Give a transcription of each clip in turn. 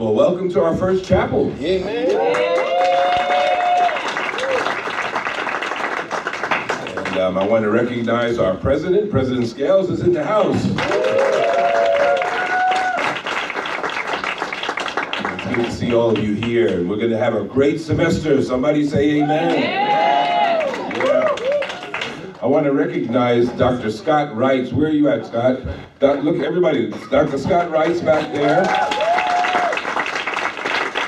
Well, welcome to our first chapel. Amen. And um, I want to recognize our president. President Scales is in the house. It's good to see all of you here. We're going to have a great semester. Somebody say amen. I want to recognize Dr. Scott Wrights. Where are you at, Scott? Look, everybody. Dr. Scott Wrights back there.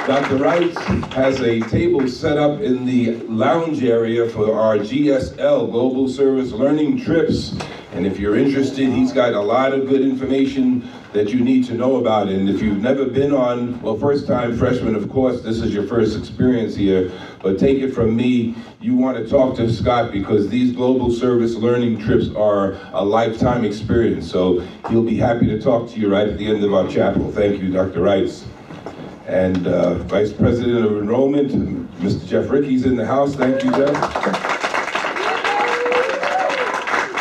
Dr. Wright has a table set up in the lounge area for our GSL, Global Service Learning Trips. And if you're interested, he's got a lot of good information that you need to know about. And if you've never been on, well, first time freshman, of course, this is your first experience here. But take it from me, you want to talk to Scott because these global service learning trips are a lifetime experience. So he'll be happy to talk to you right at the end of our chapel. Thank you, Dr. Rice and uh, Vice President of Enrollment, Mr. Jeff Ricky's in the house. Thank you, Jeff.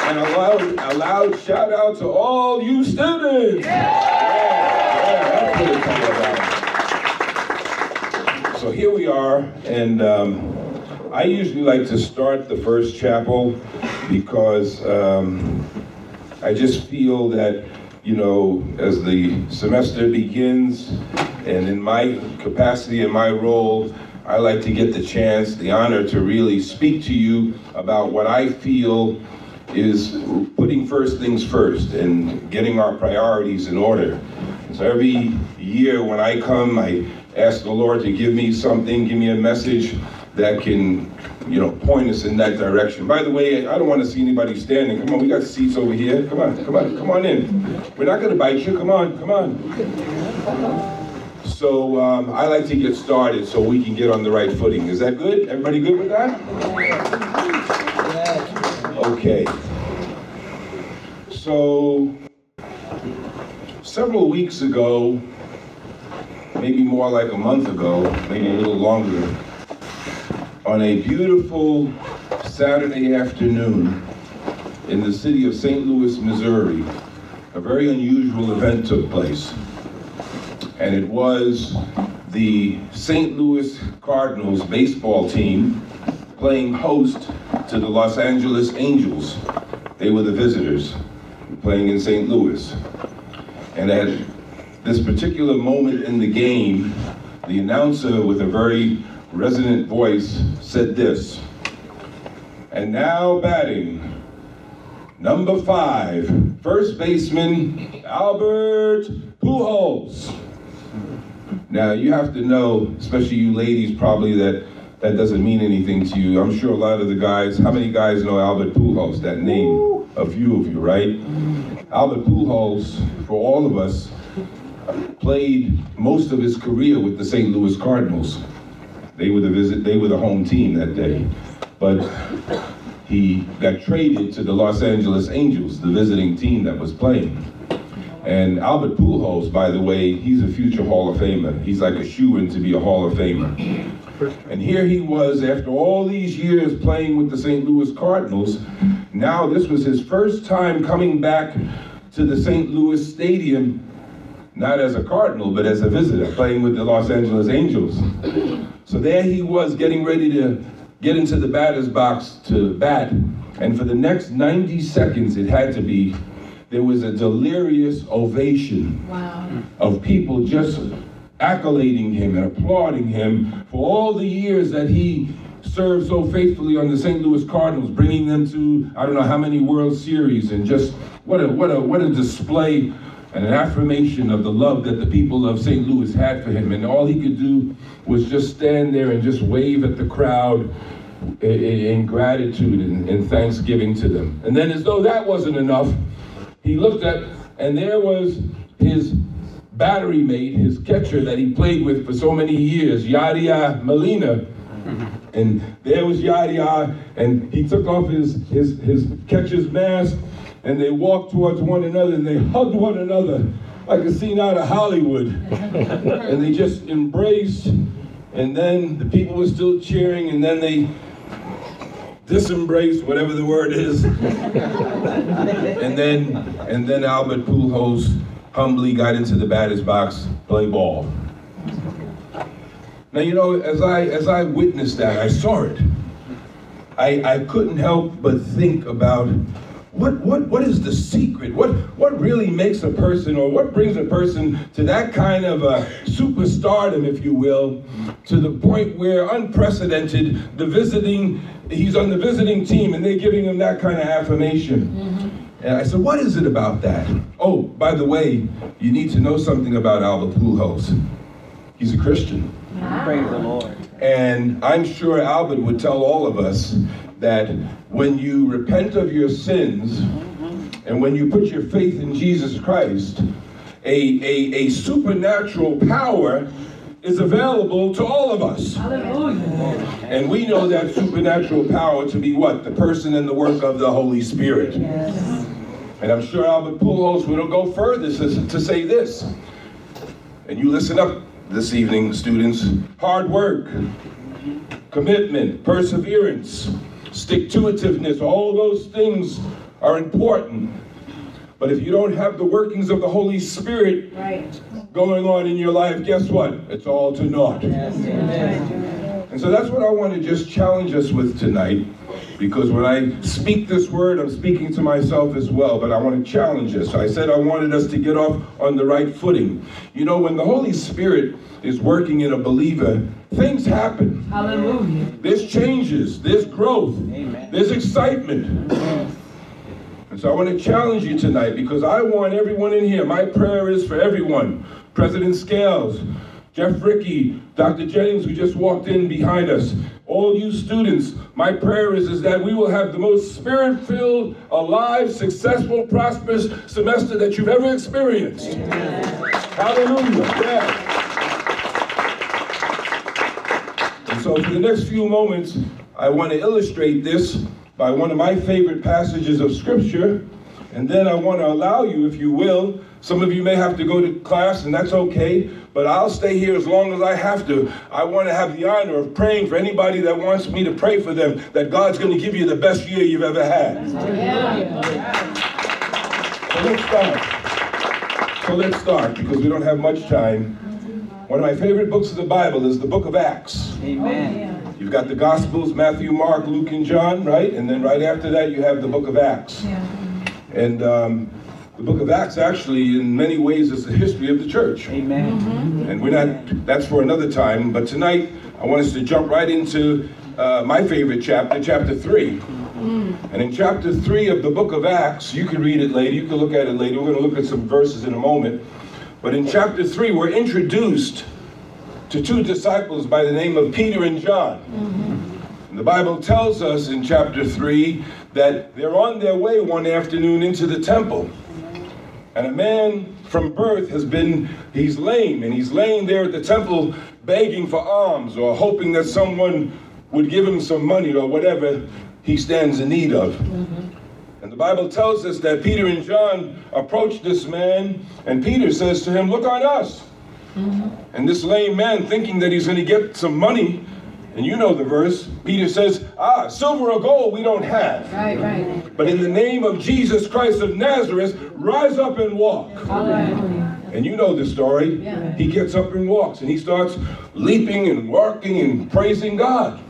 And a loud, a loud shout out to all you students. Yeah, about. So here we are, and um, I usually like to start the first chapel because um, I just feel that, you know, as the semester begins, and in my capacity and my role, I like to get the chance, the honor to really speak to you about what I feel is putting first things first and getting our priorities in order. So every year when I come, I ask the Lord to give me something, give me a message that can, you know, point us in that direction. By the way, I don't want to see anybody standing. Come on, we got seats over here. Come on, come on, come on in. We're not going to bite you. Come on, come on. So um, I like to get started so we can get on the right footing. Is that good? Everybody good with that? Okay. So several weeks ago, maybe more like a month ago, maybe a little longer, on a beautiful Saturday afternoon in the city of St. Louis, Missouri, a very unusual event took place. And it was the St. Louis Cardinals baseball team playing host to the Los Angeles Angels. They were the visitors playing in St. Louis. And at this particular moment in the game, the announcer with a very resonant voice said this. And now batting, number five, first baseman Albert Pujols. Now you have to know, especially you ladies, probably that that doesn't mean anything to you. I'm sure a lot of the guys. How many guys know Albert Pujols? That name, a few of you, right? Albert Pujols, for all of us, played most of his career with the St. Louis Cardinals. They were the visit. They were the home team that day, but he got traded to the Los Angeles Angels, the visiting team that was playing. And Albert Pujols, by the way, he's a future Hall of Famer. He's like a shoe-in to be a Hall of Famer. And here he was, after all these years playing with the St. Louis Cardinals, now this was his first time coming back to the St. Louis Stadium, not as a Cardinal, but as a visitor, playing with the Los Angeles Angels. So there he was, getting ready to get into the batter's box to bat. And for the next 90 seconds, it had to be, there was a delirious ovation Wow. of people just accolading him and applauding him for all the years that he served so faithfully on the St. Louis Cardinals, bringing them to I don't know how many World Series, and just what a what a what a display and an affirmation of the love that the people of St. Louis had for him. And all he could do was just stand there and just wave at the crowd in gratitude and, and thanksgiving to them. And then, as though that wasn't enough, he looked at, and there was his battery mate, his catcher that he played with for so many years, Yadier Molina. And there was Yadier, and he took off his, his, his catcher's mask, and they walked towards one another, and they hugged one another like a scene out of Hollywood. and they just embraced, and then the people were still cheering, and then they disembraced, whatever the word is. and then and then Albert Pujols humbly got into the batter's box, play ball. Now you know, as I as I witnessed that, I saw it. I, I couldn't help but think about what, what, what is the secret? What, what really makes a person, or what brings a person to that kind of a superstardom, if you will, to the point where unprecedented, the visiting, he's on the visiting team and they're giving him that kind of affirmation. Mm-hmm. And I said, what is it about that? Oh, by the way, you need to know something about Albert Pujols. He's a Christian. Praise the Lord. And I'm sure Albert would tell all of us that when you repent of your sins and when you put your faith in Jesus Christ, a, a, a supernatural power is available to all of us. Hallelujah. And we know that supernatural power to be what? The person and the work of the Holy Spirit. Yes. And I'm sure Albert Pujols will go further to, to say this. And you listen up this evening, students. Hard work, commitment, perseverance, stick to itiveness, all those things are important. But if you don't have the workings of the Holy Spirit right. going on in your life, guess what? It's all to naught. Yes, and so that's what I want to just challenge us with tonight. Because when I speak this word, I'm speaking to myself as well, but I want to challenge us. I said I wanted us to get off on the right footing. You know, when the Holy Spirit is working in a believer, things happen. Hallelujah. There's changes, there's growth, Amen. there's excitement. And so I want to challenge you tonight because I want everyone in here. My prayer is for everyone. President Scales, Jeff Ricky, Dr. Jennings, who just walked in behind us, all you students, my prayer is, is that we will have the most spirit-filled, alive, successful, prosperous semester that you've ever experienced. Amen. Hallelujah. Yeah. And so for the next few moments, I want to illustrate this by one of my favorite passages of Scripture. And then I want to allow you, if you will, some of you may have to go to class, and that's okay, but I'll stay here as long as I have to. I want to have the honor of praying for anybody that wants me to pray for them, that God's going to give you the best year you've ever had. So let's start. So let's start, because we don't have much time. One of my favorite books of the Bible is the book of Acts. Amen. You've got the Gospels, Matthew, Mark, Luke, and John, right? And then right after that, you have the book of Acts. Yeah. And um, the book of Acts actually, in many ways, is the history of the church. Amen. Mm-hmm. And we're not, that's for another time. But tonight, I want us to jump right into uh, my favorite chapter, chapter 3. Mm. And in chapter 3 of the book of Acts, you can read it later, you can look at it later. We're going to look at some verses in a moment. But in chapter 3, we're introduced to two disciples by the name of Peter and John. Mm-hmm. The Bible tells us in chapter 3 that they're on their way one afternoon into the temple. And a man from birth has been, he's lame, and he's laying there at the temple begging for alms or hoping that someone would give him some money or whatever he stands in need of. Mm-hmm. And the Bible tells us that Peter and John approached this man, and Peter says to him, Look on us. Mm-hmm. And this lame man, thinking that he's going to get some money, and you know the verse, Peter says, Ah, silver or gold we don't have. Right, right. But in the name of Jesus Christ of Nazareth, rise up and walk. Hallelujah. And you know the story. Yeah. He gets up and walks, and he starts leaping and walking and praising God.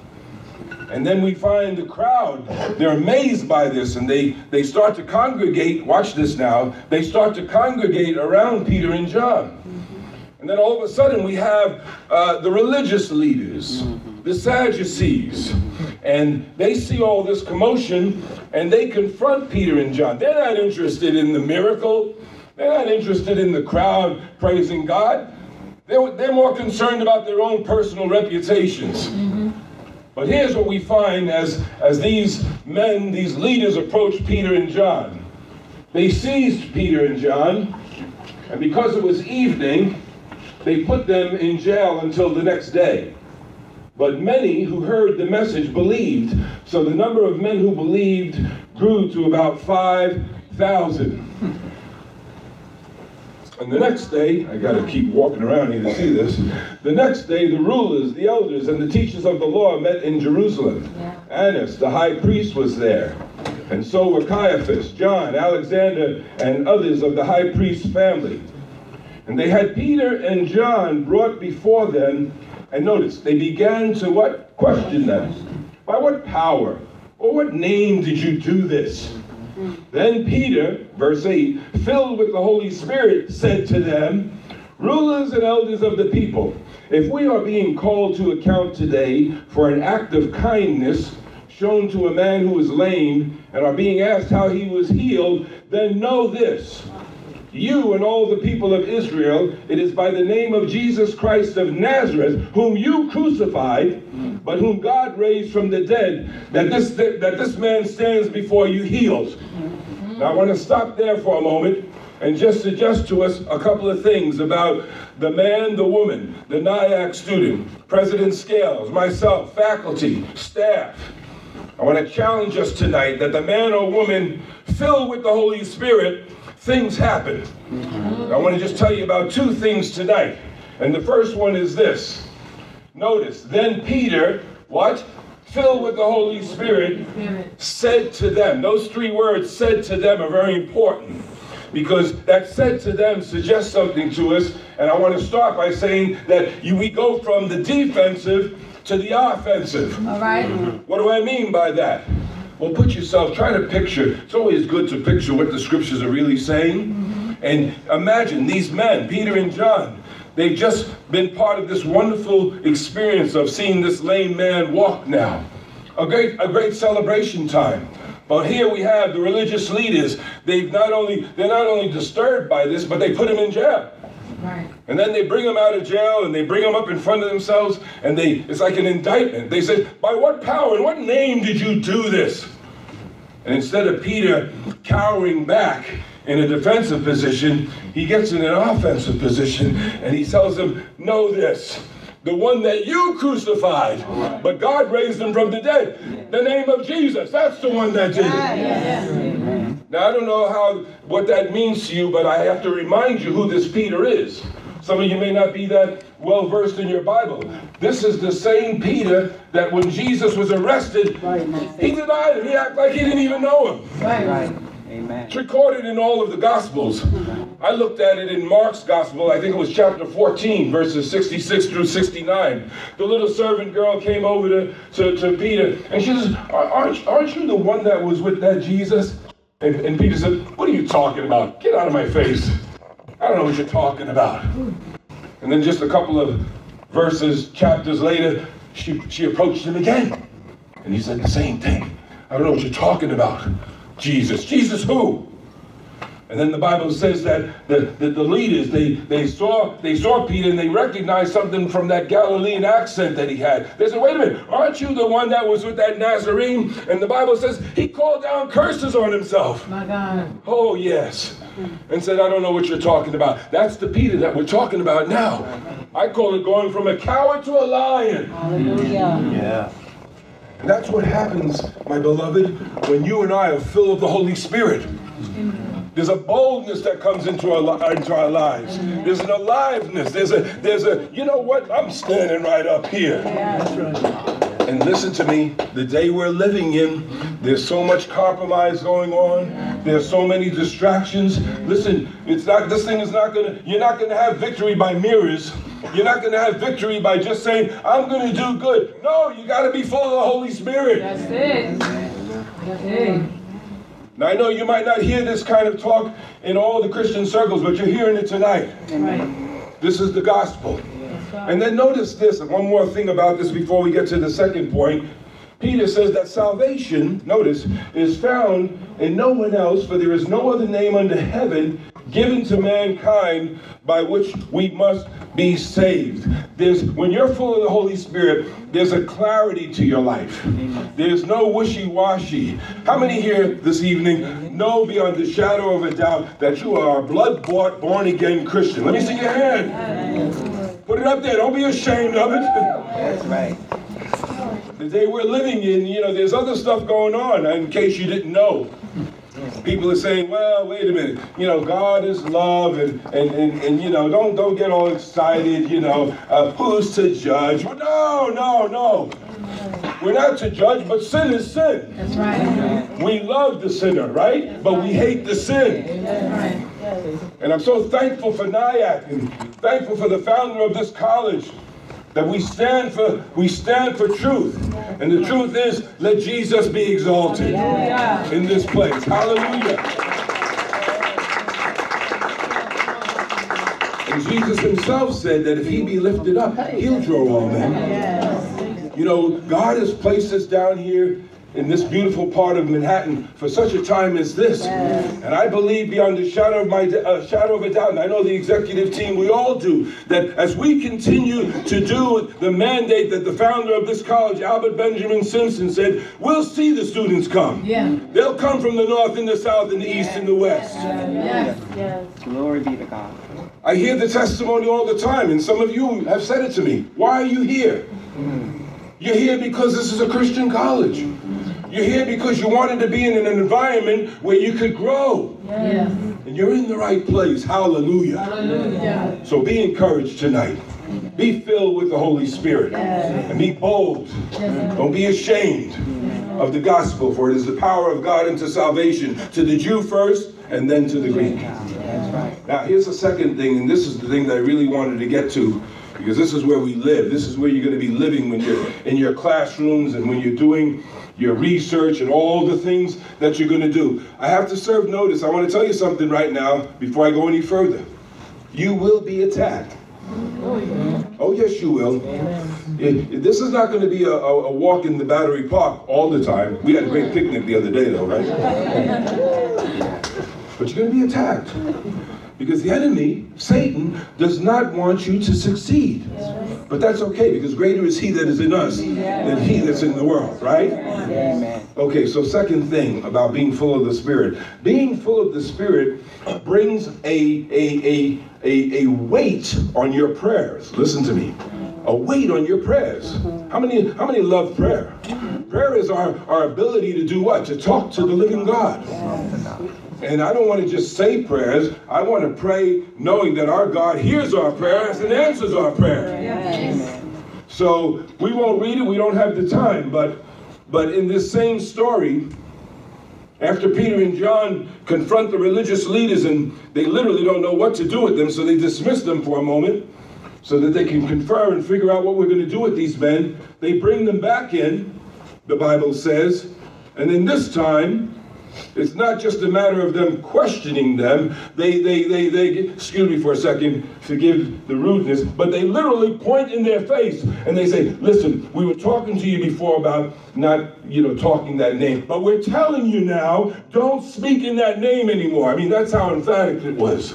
And then we find the crowd, they're amazed by this, and they, they start to congregate. Watch this now. They start to congregate around Peter and John. And then all of a sudden we have uh, the religious leaders, the Sadducees, and they see all this commotion and they confront Peter and John. They're not interested in the miracle, they're not interested in the crowd praising God. They're, they're more concerned about their own personal reputations. Mm-hmm. But here's what we find as, as these men, these leaders approach Peter and John. They seized Peter and John, and because it was evening, they put them in jail until the next day. But many who heard the message believed, so the number of men who believed grew to about 5,000. And the next day, I got to keep walking around here to see this. The next day, the rulers, the elders, and the teachers of the law met in Jerusalem. Yeah. Annas, the high priest, was there. And so were Caiaphas, John, Alexander, and others of the high priest's family. And they had Peter and John brought before them And notice, they began to what? Question them. By what power or what name did you do this? Then Peter, verse 8, filled with the Holy Spirit, said to them, Rulers and elders of the people, if we are being called to account today for an act of kindness shown to a man who is lame and are being asked how he was healed, then know this. You and all the people of Israel, it is by the name of Jesus Christ of Nazareth, whom you crucified, but whom God raised from the dead, that this, that this man stands before you healed. Now I want to stop there for a moment and just suggest to us a couple of things about the man, the woman, the Nyack student, President Scales, myself, faculty, staff. I want to challenge us tonight that the man or woman filled with the Holy Spirit things happen. I want to just tell you about two things tonight. And the first one is this. Notice, then Peter, what? Filled with the Holy Spirit, said to them. Those three words, said to them, are very important because that said to them suggests something to us. And I want to start by saying that you, we go from the defensive to the offensive. All right. What do I mean by that? Well, put yourself, try to picture. It's always good to picture what the scriptures are really saying. Mm-hmm. And imagine these men, Peter and John, they've just been part of this wonderful experience of seeing this lame man walk now. A great, a great celebration time. But here we have the religious leaders. They've not only they're not only disturbed by this, but they put him in jail. Right. And then they bring him out of jail and they bring him up in front of themselves and they it's like an indictment. They say, By what power and what name did you do this? And instead of Peter cowering back in a defensive position, he gets in an offensive position and he tells them, Know this. The one that you crucified, but God raised him from the dead. The name of Jesus. That's the one that did it. Now I don't know how what that means to you, but I have to remind you who this Peter is. Some of you may not be that well versed in your Bible. This is the same Peter that when Jesus was arrested, he denied him. He acted like he didn't even know him. Right. Right. Amen. It's recorded in all of the Gospels. I looked at it in Mark's Gospel, I think it was chapter 14, verses 66 through 69. The little servant girl came over to, to, to Peter and she says, aren't, aren't you the one that was with that Jesus? And, and Peter said, What are you talking about? Get out of my face. I don't know what you're talking about. And then just a couple of verses, chapters later, she, she approached him again. And he said the same thing. I don't know what you're talking about. Jesus. Jesus who? And then the Bible says that the, the, the, leaders, they, they, saw, they saw Peter and they recognized something from that Galilean accent that he had. They said, wait a minute, aren't you the one that was with that Nazarene? And the Bible says he called down curses on himself. My God. Oh, yes. And said, I don't know what you're talking about. That's the Peter that we're talking about now. I call it going from a coward to a lion. Hallelujah. Yeah. And that's what happens, my beloved, when you and I are filled with the Holy Spirit. There's a boldness that comes into our, into our lives. There's an aliveness. There's a, there's a, you know what? I'm standing right up here. And listen to me, the day we're living in, there's so much compromise going on. There's so many distractions. Listen, it's not this thing is not gonna, you're not gonna have victory by mirrors. You're not gonna have victory by just saying, I'm gonna do good. No, you gotta be full of the Holy Spirit. That's it. That's it. Now I know you might not hear this kind of talk in all the Christian circles, but you're hearing it tonight. This is the gospel. And then notice this, and one more thing about this before we get to the second point. Peter says that salvation, notice, is found in no one else, for there is no other name under heaven given to mankind by which we must be saved. There's when you're full of the Holy Spirit, there's a clarity to your life. There's no wishy-washy. How many here this evening know beyond the shadow of a doubt that you are a blood-bought, born-again Christian? Let me see your hand. Put it up there. Don't be ashamed of it. That's right. the day we're living in, you know, there's other stuff going on, in case you didn't know. People are saying, well, wait a minute, you know, God is love, and, and, and, and you know, don't, don't get all excited, you know, uh, who's to judge? Well, no, no, no. We're not to judge, but sin is sin. That's right. We love the sinner, right? But we hate the sin. That's right. And I'm so thankful for Nyack and thankful for the founder of this college That we stand for we stand for truth. And the truth is let Jesus be exalted in this place. Hallelujah. And Jesus himself said that if he be lifted up, he'll draw all men. You know, God has placed us down here in this beautiful part of Manhattan for such a time as this. And I believe beyond the shadow of my uh, shadow of a doubt, and I know the executive team, we all do, that as we continue to do the mandate that the founder of this college, Albert Benjamin Simpson, said, we'll see the students come. Yeah. They'll come from the north and the south and the east and the west. Yes. Glory be to God. I hear the testimony all the time, and some of you have said it to me. Why are you here? You're here because this is a Christian college. You're here because you wanted to be in an environment where you could grow. Yes. And you're in the right place. Hallelujah. Hallelujah. So be encouraged tonight. Be filled with the Holy Spirit. And be bold. Don't be ashamed of the gospel, for it is the power of God unto salvation to the Jew first and then to the Greek. That's. Now, here's the second thing, and this is the thing that I really wanted to get to, because this is where we live. This is where you're going to be living when you're in your classrooms and when you're doing your research and all the things that you're going to do. I have to serve notice. I want to tell you something right now before I go any further. You will be attacked. Oh, yes, you will. It- this is not going to be a, a, a walk in the Battery Park all the time. We had a great picnic the other day, though, right? But you're going to be attacked. Because the enemy, Satan, does not want you to succeed. But that's okay because greater is he that is in us than he that's in the world, right? Amen. Okay, so second thing about being full of the Spirit. Being full of the Spirit brings a, a, a, a, a weight on your prayers. Listen to me. A weight on your prayers. How many, how many love prayer? Prayer is our, our ability to do what? To talk to the living God. And I don't want to just say prayers. I want to pray knowing that our God hears our prayers and answers our prayers. So we won't read it. We don't have the time. But but in this same story, after Peter and John confront the religious leaders and they literally don't know what to do with them, so they dismiss them for a moment so that they can confer and figure out what we're going to do with these men. They bring them back in, the Bible says, and then this time, it's not just a matter of them questioning them. They, they, they, they, excuse me for a second, forgive the rudeness, but they literally point in their face and they say, listen, we were talking to you before about not, you know, talking that name, but we're telling you now, don't speak in that name anymore. I mean, that's how emphatic it was.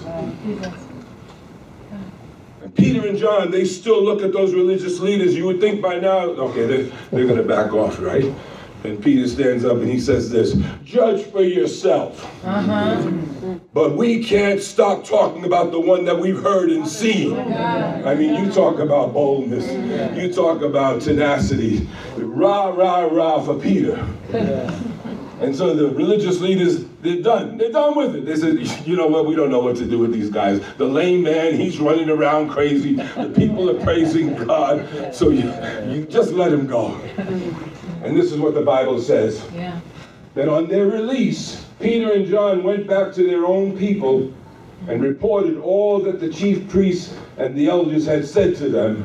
And Peter and John, they still look at those religious leaders. You would think by now, okay, they're, they're going to back off, right? And Peter stands up and he says this Judge for yourself. Uh-huh. But we can't stop talking about the one that we've heard and seen. Oh I mean, you talk about boldness, you talk about tenacity. Rah, rah, rah for Peter. And so the religious leaders, they're done. They're done with it. They said, you know what, we don't know what to do with these guys. The lame man, he's running around crazy. The people are praising God. So you, you just let him go. And this is what the Bible says Yeah. that on their release, Peter and John went back to their own people and reported all that the chief priests and the elders had said to them.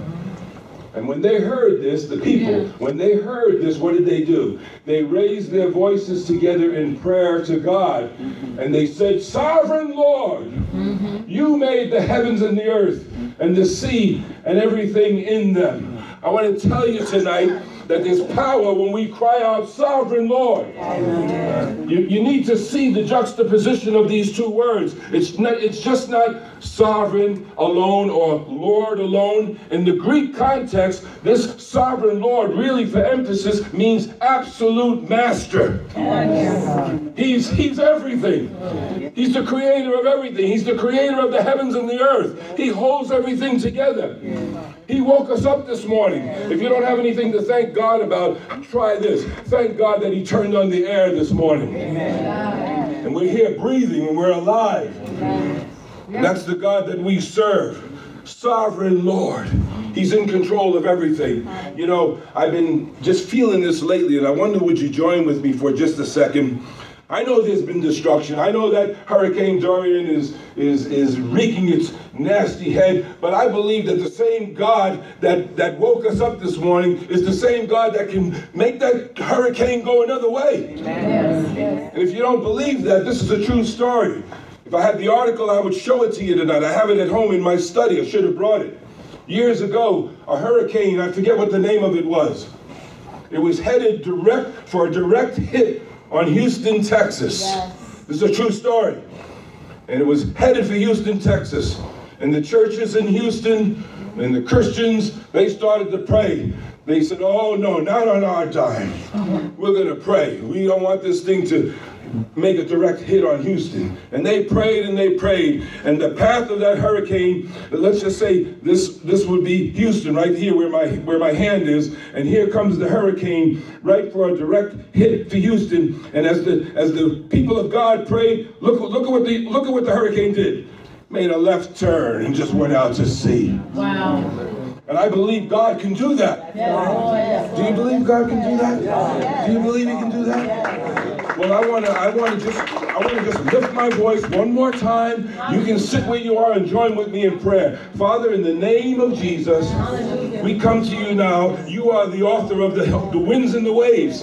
And when they heard this, the people, when they heard this, what did they do? They raised their voices together in prayer to God. And they said, Sovereign Lord, mm-hmm. you made the heavens and the earth and the sea and everything in them. I want to tell you tonight that there's power when we cry out, Sovereign Lord. You, you need to see the juxtaposition of these two words. It's not, it's just not sovereign alone or Lord alone. In the Greek context, this sovereign Lord really for emphasis means absolute master. He's he's everything. He's the creator of everything. He's the creator of the heavens and the earth. He holds everything together. He woke us up this morning. If you don't have anything to thank God about, try this. Thank God that He turned on the air this morning. And we're here breathing and we're alive. That's the God that we serve. Sovereign Lord. He's in control of everything. You know, I've been just feeling this lately, and I wonder would you join with me for just a second? I know there's been destruction. I know that Hurricane Dorian is, is, is wreaking its nasty head, but I believe that the same God that, that woke us up this morning is the same God that can make that hurricane go another way. Yes, yes. And if you don't believe that, this is a true story. If I had the article, I would show it to you tonight. I have it at home in my study. I should have brought it. Years ago, a hurricane, I forget what the name of it was. It was headed direct for a direct hit on Houston, Texas. Yes. This is a true story. And it was headed for Houston, Texas. And the churches in Houston and the Christians, they started to pray. They said, Oh, no, not on our dime. We're going to pray. We don't want this thing to make a direct hit on Houston. And they prayed and they prayed. And the path of that hurricane, let's just say this this would be Houston right here where my where my hand is. And here comes the hurricane right for a direct hit to Houston. And as the as the people of God prayed, look look at what the look at what the hurricane did. Made a left turn and just went out to sea. Wow. And I believe God can do that. Yes, yes. Do you believe God can do that? Do you believe He can do that? Well, I want to. I want to just. I want to just lift my voice one more time. You can sit where you are and join with me in prayer. Father, in the name of Jesus, we come to you now. You are the author of the the winds and the waves.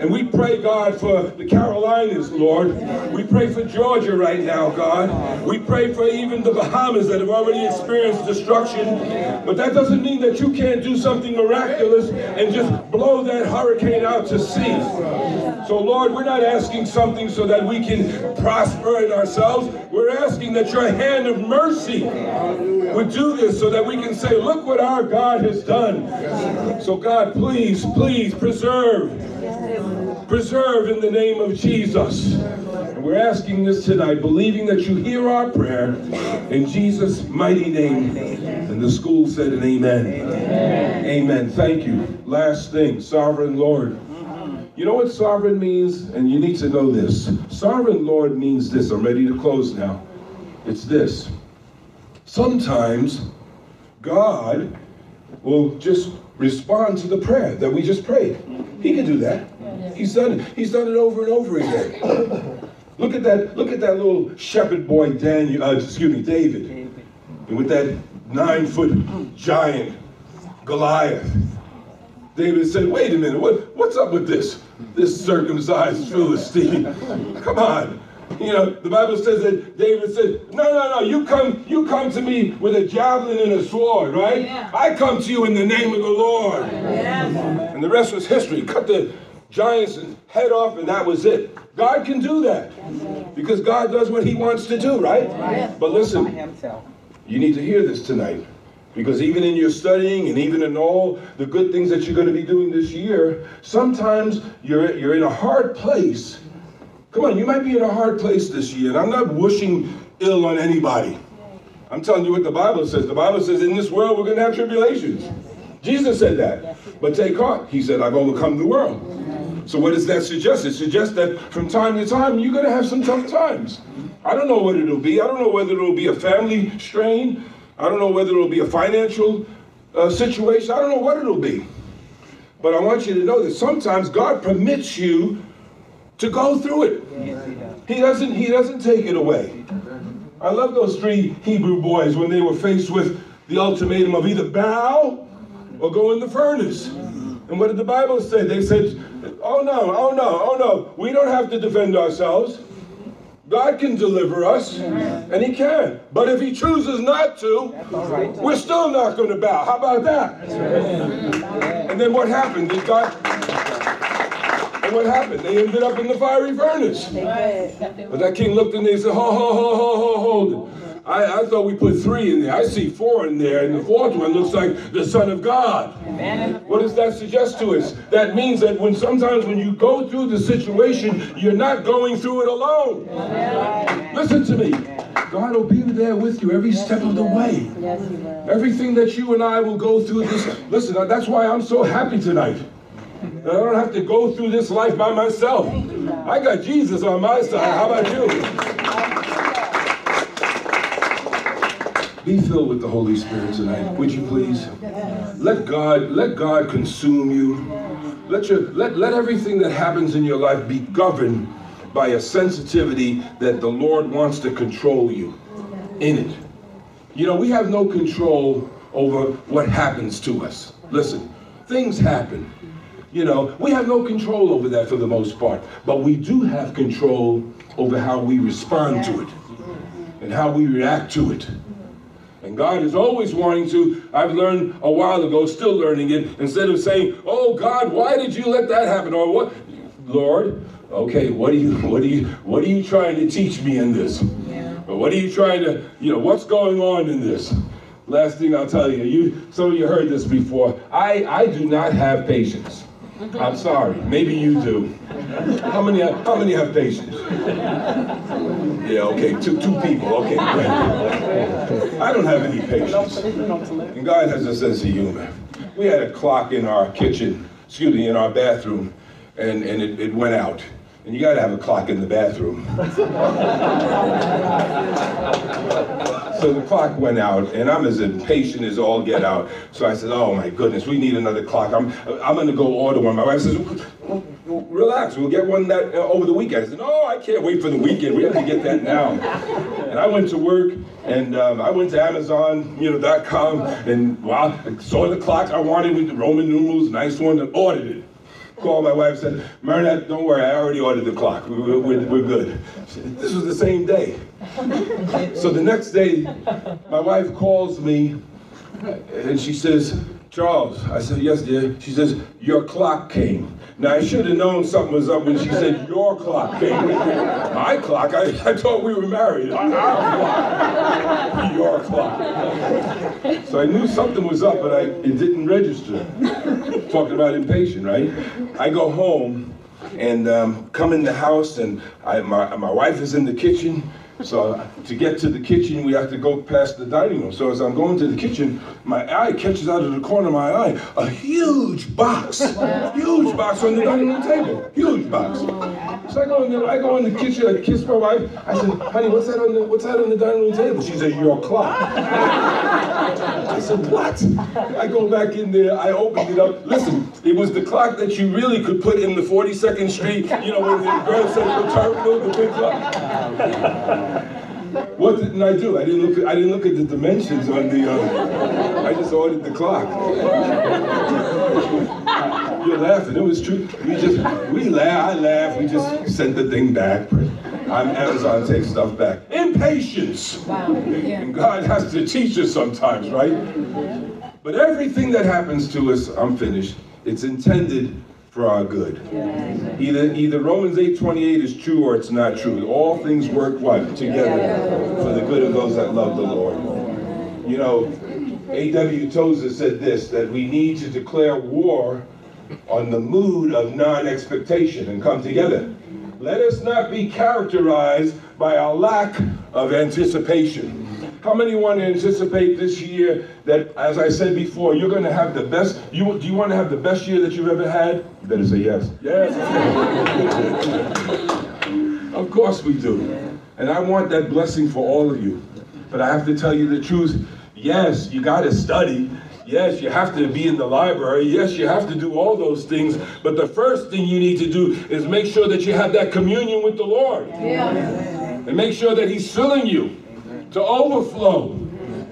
And we pray, God, for the Carolinas, Lord. We pray for Georgia right now, God. We pray for even the Bahamas that have already experienced destruction. But that doesn't mean that you can't do something miraculous and just blow that hurricane out to sea. So, Lord, we're not asking something so that we can prosper in ourselves. We're asking that your hand of mercy would do this so that we can say, look what our God has done. So, God, please, please preserve preserve in the name of Jesus. And we're asking this tonight, believing that you hear our prayer in Jesus' mighty name. And the school said an amen. Amen. amen. Thank you. Last thing, sovereign Lord. You know what sovereign means? And you need to know this. Sovereign Lord means this. I'm ready to close now. It's this. Sometimes God will just respond to the prayer that we just prayed. He can do that. He's done it. He's done it over and over again. Look at that. Look at that little shepherd boy, Daniel. Uh, excuse me, David, and with that nine-foot giant, Goliath. David said, "Wait a minute. What, what's up with this? This circumcised Philistine? Come on." You know, the Bible says that David said, "No, no, no. You come, you come to me with a javelin and a sword, right? Yeah. I come to you in the name of the Lord." Yes. And the rest was history. Cut the giant's head off, and that was it. God can do that because God does what He wants to do, right? Yes. But listen, you need to hear this tonight because even in your studying and even in all the good things that you're going to be doing this year, sometimes you're you're in a hard place. Come on, you might be in a hard place this year, and I'm not wishing ill on anybody. I'm telling you what the Bible says. The Bible says in this world we're going to have tribulations. Jesus said that. But take heart. He said, I've overcome the world. So what does that suggest? It suggests that from time to time you're going to have some tough times. I don't know what it'll be. I don't know whether it'll be a family strain. I don't know whether it'll be a financial uh, situation. I don't know what it'll be. But I want you to know that sometimes God permits you to go through it. He does. He doesn't he doesn't take it away. I love those three Hebrew boys when they were faced with the ultimatum of either bow or go in the furnace. And what did the Bible say? They said, "Oh no, oh no, oh no. We don't have to defend ourselves. God can deliver us, and He can. But if He chooses not to, we're still not going to bow. How about that? And then what happened? Did God? And what happened? They ended up in the fiery furnace. But that king looked and they said, ho, ho, ho, ho, ho, hold it. I, I thought we put three in there. I see four in there, and the fourth one looks like the Son of God. What does that suggest to us? That means that when sometimes when you go through the situation, you're not going through it alone. Listen to me. God will be there with you every step of the way. Yes. Everything that you and I will go through this. Listen, that's why I'm so happy tonight. I don't have to go through this life by myself. I got Jesus on my side. How about you? Be filled with the Holy Spirit tonight, would you please? Let God let God consume you. Let your let, let everything that happens in your life be governed by a sensitivity that the Lord wants to control you in it. You know, we have no control over what happens to us. Listen, things happen. You know, we have no control over that for the most part, but we do have control over how we respond to it and how we react to it. And God is always wanting to, I've learned a while ago, still learning it, instead of saying, Oh God, why did you let that happen? Or what Lord, okay, what are you what are you what are you trying to teach me in this? Or what are you trying to, you know, what's going on in this? Last thing I'll tell you, you some of you heard this before. I, I do not have patience. I'm sorry. Maybe you do. How many how many have patience? Yeah, okay, two two people. Okay. I don't have any patience. And God has a sense of humor. We had a clock in our kitchen, excuse me, in our bathroom, and, and it, it went out. And you gotta have a clock in the bathroom. So the clock went out, and I'm as impatient as all get out. So I said, "Oh my goodness, we need another clock. I'm, I'm gonna go order one." My wife says, "Relax, we'll get one that uh, over the weekend." I said, "No, I can't wait for the weekend. We have to get that now." And I went to work, and um, I went to Amazon, you know, .com, and wow, I saw the clock I wanted with the Roman numerals, nice one, and ordered it called my wife and said, Marinette, don't worry, I already ordered the clock. We're, we're, we're good. This was the same day. So the next day, my wife calls me and she says, Charles, I said, yes, dear. She says, your clock came. Now, I should have known something was up when she said, your clock came. My clock? I, I thought we were married. Our clock. Your clock. So I knew something was up, but I, it didn't register. Talking about impatient, right? I go home and um, come in the house, and I, my, my wife is in the kitchen. So to get to the kitchen, we have to go past the dining room. So as I'm going to the kitchen, my eye catches out of the corner of my eye a huge box, huge box on the dining room table, huge box. So I go in the, I go in the kitchen, I kiss my wife. I said, "Honey, what's that on the what's that on the dining room table?" She said, "Your clock." I said, "What?" I go back in there. I opened it up. Listen, it was the clock that you really could put in the 42nd Street, you know, with the Grand Central Terminal, the big clock. What didn't I do? I didn't look. At, I didn't look at the dimensions on the. Uh, I just ordered the clock. You're laughing. It was true. We just we laugh. I laugh. We just sent the thing back. I'm Amazon takes stuff back. Impatience. Wow. Yeah. And God has to teach us sometimes, right? But everything that happens to us, I'm finished. It's intended for our good. Either either Romans 8:28 is true or it's not true. All things work what? Together for the good of those that love the Lord. You know, A.W. Tozer said this that we need to declare war on the mood of non-expectation and come together. Let us not be characterized by our lack of anticipation. How many want to anticipate this year that, as I said before, you're going to have the best? You do you want to have the best year that you've ever had? You better say yes. Yes. of course we do, and I want that blessing for all of you. But I have to tell you the truth. Yes, you got to study. Yes, you have to be in the library. Yes, you have to do all those things. But the first thing you need to do is make sure that you have that communion with the Lord. And make sure that He's filling you to overflow.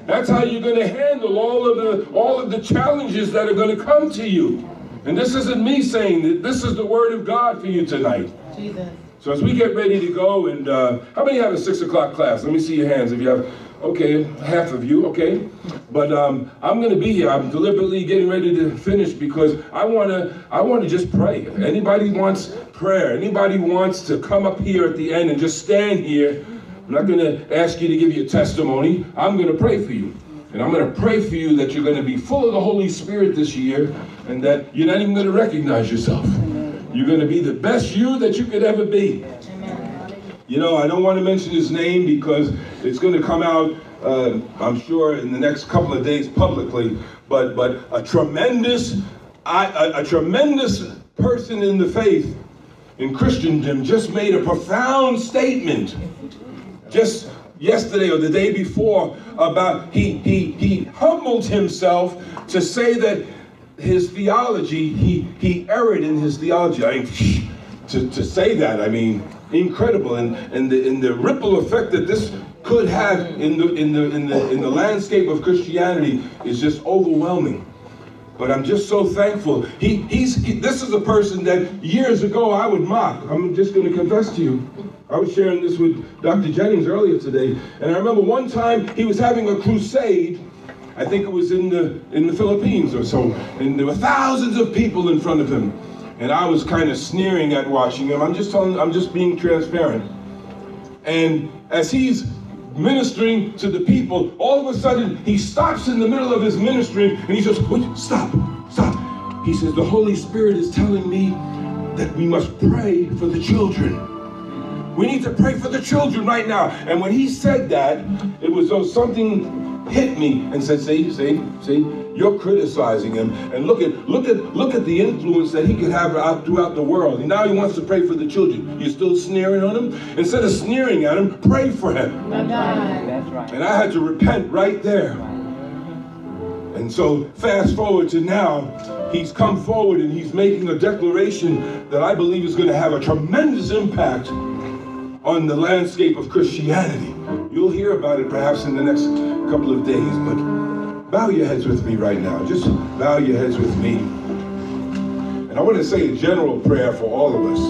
That's how you're going to handle all of the all of the challenges that are going to come to you. And this isn't me saying that. This is the word of God for you tonight. Jesus. So as we get ready to go, and uh, how many have a six o'clock class? Let me see your hands. If you have, okay, half of you, okay. But um, I'm going to be here. I'm deliberately getting ready to finish because I want to. I want to just pray. If anybody wants prayer, anybody wants to come up here at the end and just stand here. I'm not going to ask you to give your testimony. I'm going to pray for you. And I'm going to pray for you that you're going to be full of the Holy Spirit this year and that you're not even going to recognize yourself. You're going to be the best you that you could ever be. You know, I don't want to mention his name because it's going to come out, uh, I'm sure, in the next couple of days publicly. But but a tremendous, I, a, a tremendous person in the faith in Christendom just made a profound statement just yesterday or the day before about he he he humbled himself to say that his theology he he erred in his theology I mean, to, to say that I mean incredible, and and the and the ripple effect that this could have in the in the in the in the landscape of Christianity is just overwhelming. But I'm just so thankful. He, he's, he, this is a person that years ago I would mock. I'm just going to confess to you. I was sharing this with Dr. Jennings earlier today, and I remember one time he was having a crusade. I think it was in the in the Philippines or so, and there were thousands of people in front of him, and I was kind of sneering at watching him. I'm just telling, I'm just being transparent. And as he's ministering to the people, all of a sudden he stops in the middle of his ministry and he says, stop, stop. He says, The Holy Spirit is telling me that we must pray for the children. We need to pray for the children right now. And when he said that, it was though something hit me and said, see, see, see, you're criticizing him. And look at look at look at the influence that he could have out throughout the world. And now he wants to pray for the children. You're still sneering on him? Instead of sneering at him, pray for him. That's right. And I had to repent right there. And so fast forward to now, he's come forward and he's making a declaration that I believe is going to have a tremendous impact on the landscape of Christianity. You'll hear about it perhaps in the next couple of days, but bow your heads with me right now. Just bow your heads with me. And I want to say a general prayer for all of us.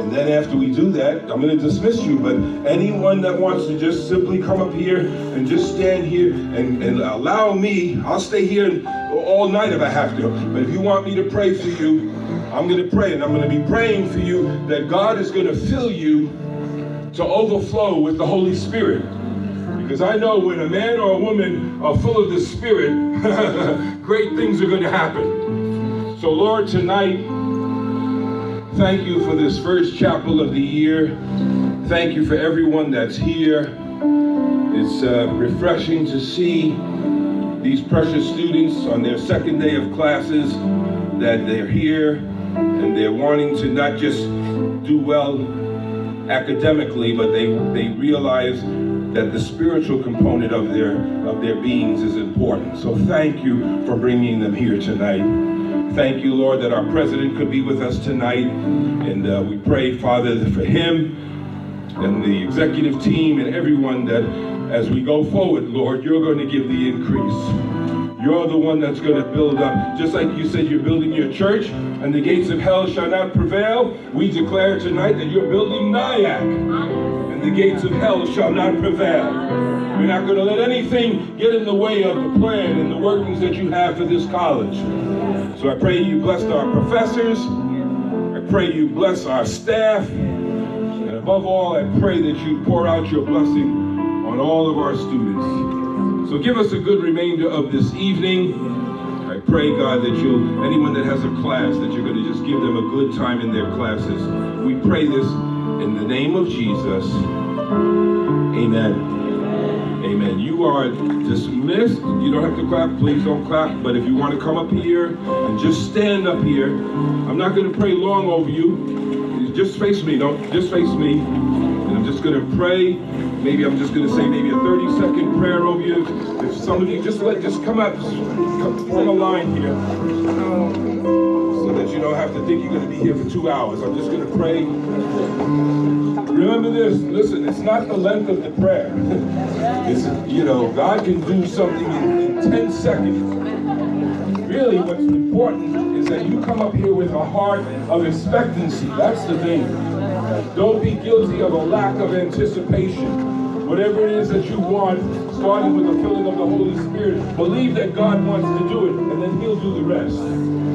And then after we do that, I'm going to dismiss you. But anyone that wants to just simply come up here and just stand here and, and allow me, I'll stay here all night if I have to. But if you want me to pray for you, I'm going to pray. And I'm going to be praying for you that God is going to fill you to overflow with the Holy Spirit. Because I know when a man or a woman are full of the Spirit, great things are going to happen. So, Lord, tonight, thank you for this first chapel of the year. Thank you for everyone that's here. It's uh, refreshing to see these precious students on their second day of classes that they're here and they're wanting to not just do well academically, but they, they realize that the spiritual component of their of their beings is important. So thank you for bringing them here tonight. Thank you, Lord, that our president could be with us tonight, and uh, we pray, Father, for him and the executive team and everyone that, as we go forward, Lord, you're going to give the increase. You're the one that's going to build up. Just like you said, you're building your church, and the gates of hell shall not prevail. We declare tonight that you're building Nyack, and the gates of hell shall not prevail. We're not going to let anything get in the way of the plan and the workings that you have for this college. So I pray you bless our professors. I pray you bless our staff. And above all, I pray that you pour out your blessing on all of our students. So give us a good remainder of this evening. I pray, God, that you'll, anyone that has a class, that you're going to just give them a good time in their classes. We pray this in the name of Jesus. Amen. Amen. You are dismissed. You don't have to clap. Please don't clap. But if you want to come up here and just stand up here, I'm not going to pray long over you. Just face me. Don't just face me. And I'm just going to pray. Maybe I'm just going to say maybe a 30 second prayer over you. If some of you just let just come up, form a line here, so that you don't have to think you're going to be here for two hours. I'm just going to pray. Remember this. Listen, it's not the length of the prayer. It's, you know, God can do something in, in 10 seconds. Really, what's important is that you come up here with a heart of expectancy. That's the thing. Don't be guilty of a lack of anticipation. Whatever it is that you want, starting with the filling of the Holy Spirit, believe that God wants to do it, and then He'll do the rest.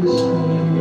Holy